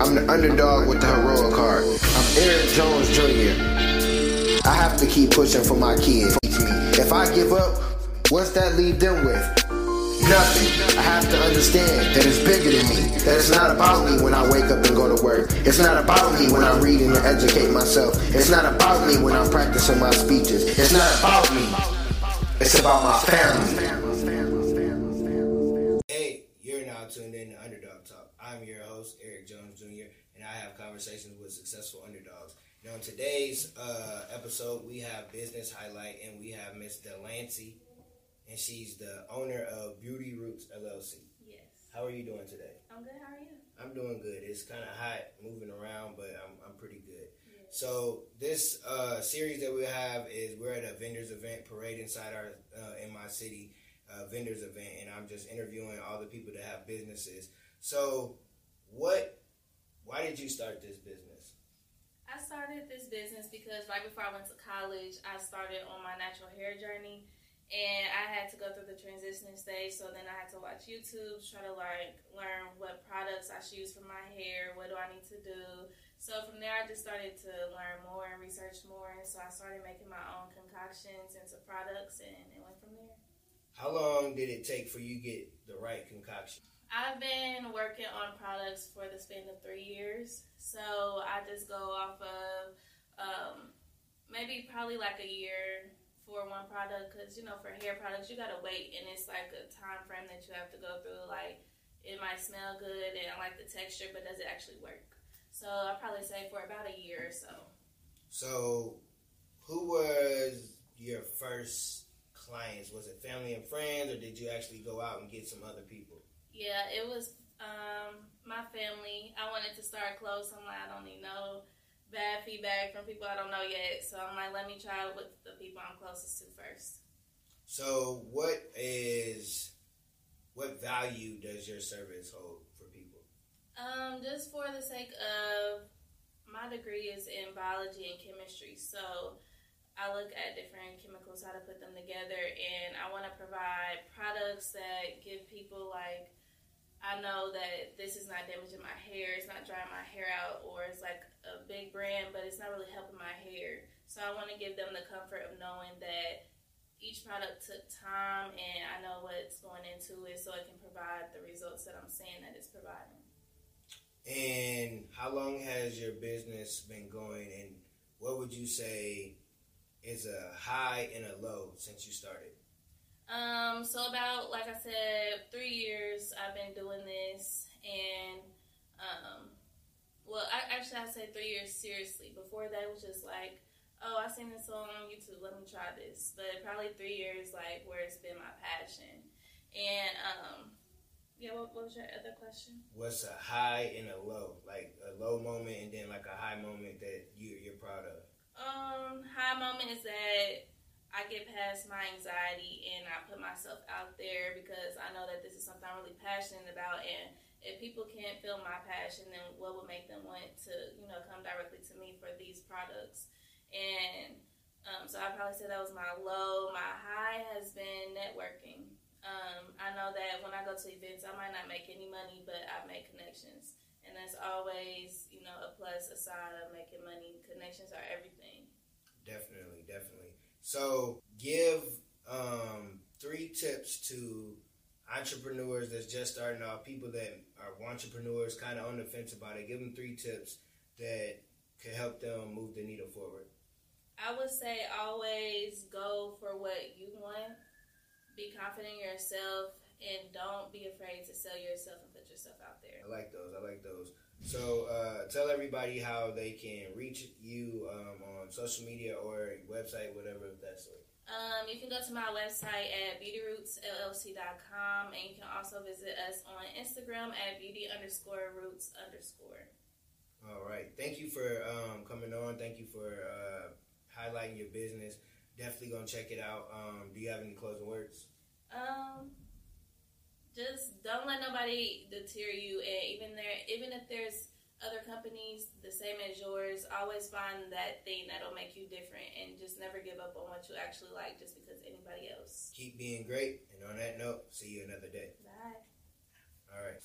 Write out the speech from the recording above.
I'm the underdog with the heroic heart. I'm Eric Jones Jr. I have to keep pushing for my kids. If I give up, what's that leave them with? Nothing. I have to understand that it's bigger than me. That it's not about me when I wake up and go to work. It's not about me when I'm reading to educate myself. It's not about me when I'm practicing my speeches. It's not about me. It's about my family. Underdawg Talk. I'm your host, Eric Jones Jr., and I have conversations with successful underdogs. Now, in today's uh, episode, we have business highlight, and we have Miss Delancey, and she's the owner of Beauty Roots LLC. Yes. How are you doing today? I'm good. How are you? I'm doing good. It's kind of hot moving around, but I'm, I'm pretty good. Yes. So this uh, series that we have is we're at a vendors event parade inside our uh, in my city uh, vendors event, and I'm just interviewing all the people that have businesses. So, what? Why did you start this business? I started this business because right before I went to college, I started on my natural hair journey, and I had to go through the transitioning stage. So then I had to watch YouTube, try to like learn what products I should use for my hair, what do I need to do. So from there, I just started to learn more and research more, and so I started making my own concoctions into products, and it went from there. How long did it take for you to get the right concoction? I've been working on products for the span of three years, so I just go off of um, maybe probably like a year for one product because you know for hair products you gotta wait and it's like a time frame that you have to go through. Like it might smell good and I like the texture, but does it actually work? So I probably say for about a year or so. So, who was your first clients? Was it family and friends, or did you actually go out and get some other people? Yeah, it was um, my family. I wanted to start close. I'm like, I don't need no bad feedback from people I don't know yet. So I'm like, let me try with the people I'm closest to first. So, what is what value does your service hold for people? Um, just for the sake of my degree is in biology and chemistry, so I look at different chemicals, how to put them together, and I want to provide products that give people like I know that this is not damaging my hair, it's not drying my hair out, or it's like a big brand, but it's not really helping my hair. So I want to give them the comfort of knowing that each product took time and I know what's going into it so it can provide the results that I'm saying that it's providing. And how long has your business been going? And what would you say is a high and a low since you started? Um, so about like I said, three years I've been doing this, and um, well, I, actually I say three years seriously. Before that, it was just like, oh, I seen this song on YouTube, let me try this. But probably three years, like where it's been my passion. And um, yeah, what, what was your other question? What's a high and a low? Like a low moment and then like a high moment that you you're proud of. Um, high moment is that I get past my anxiety and I put myself out there because I know that this is something I'm really passionate about. And if people can't feel my passion, then what would make them want to, you know, come directly to me for these products? And um, so I probably say that was my low. My high has been networking. Um, I know that when I go to events, I might not make any money, but I make connections. And that's always, you know, a plus aside of making money. Connections are everything. Definitely, definitely. So, give um, three tips to entrepreneurs that's just starting off, people that are entrepreneurs, kind of on the fence about it. Give them three tips that could help them move the needle forward. I would say always go for what you want. Be confident in yourself and don't be afraid to sell yourself and put yourself out there. I like those. I like those. So uh, tell everybody how they can reach you um, on social media or website, whatever of that sort. Um, you can go to my website at beautyrootsllc.com and you can also visit us on Instagram at beauty underscore roots underscore. All right. Thank you for um, coming on. Thank you for uh, highlighting your business. Definitely gonna check it out. Um, do you have any closing words? Um, just don't let nobody deter you, and even there, even if there's other companies the same as yours, always find that thing that'll make you different, and just never give up on what you actually like just because anybody else. Keep being great. And on that note, see you another day. Bye. All right.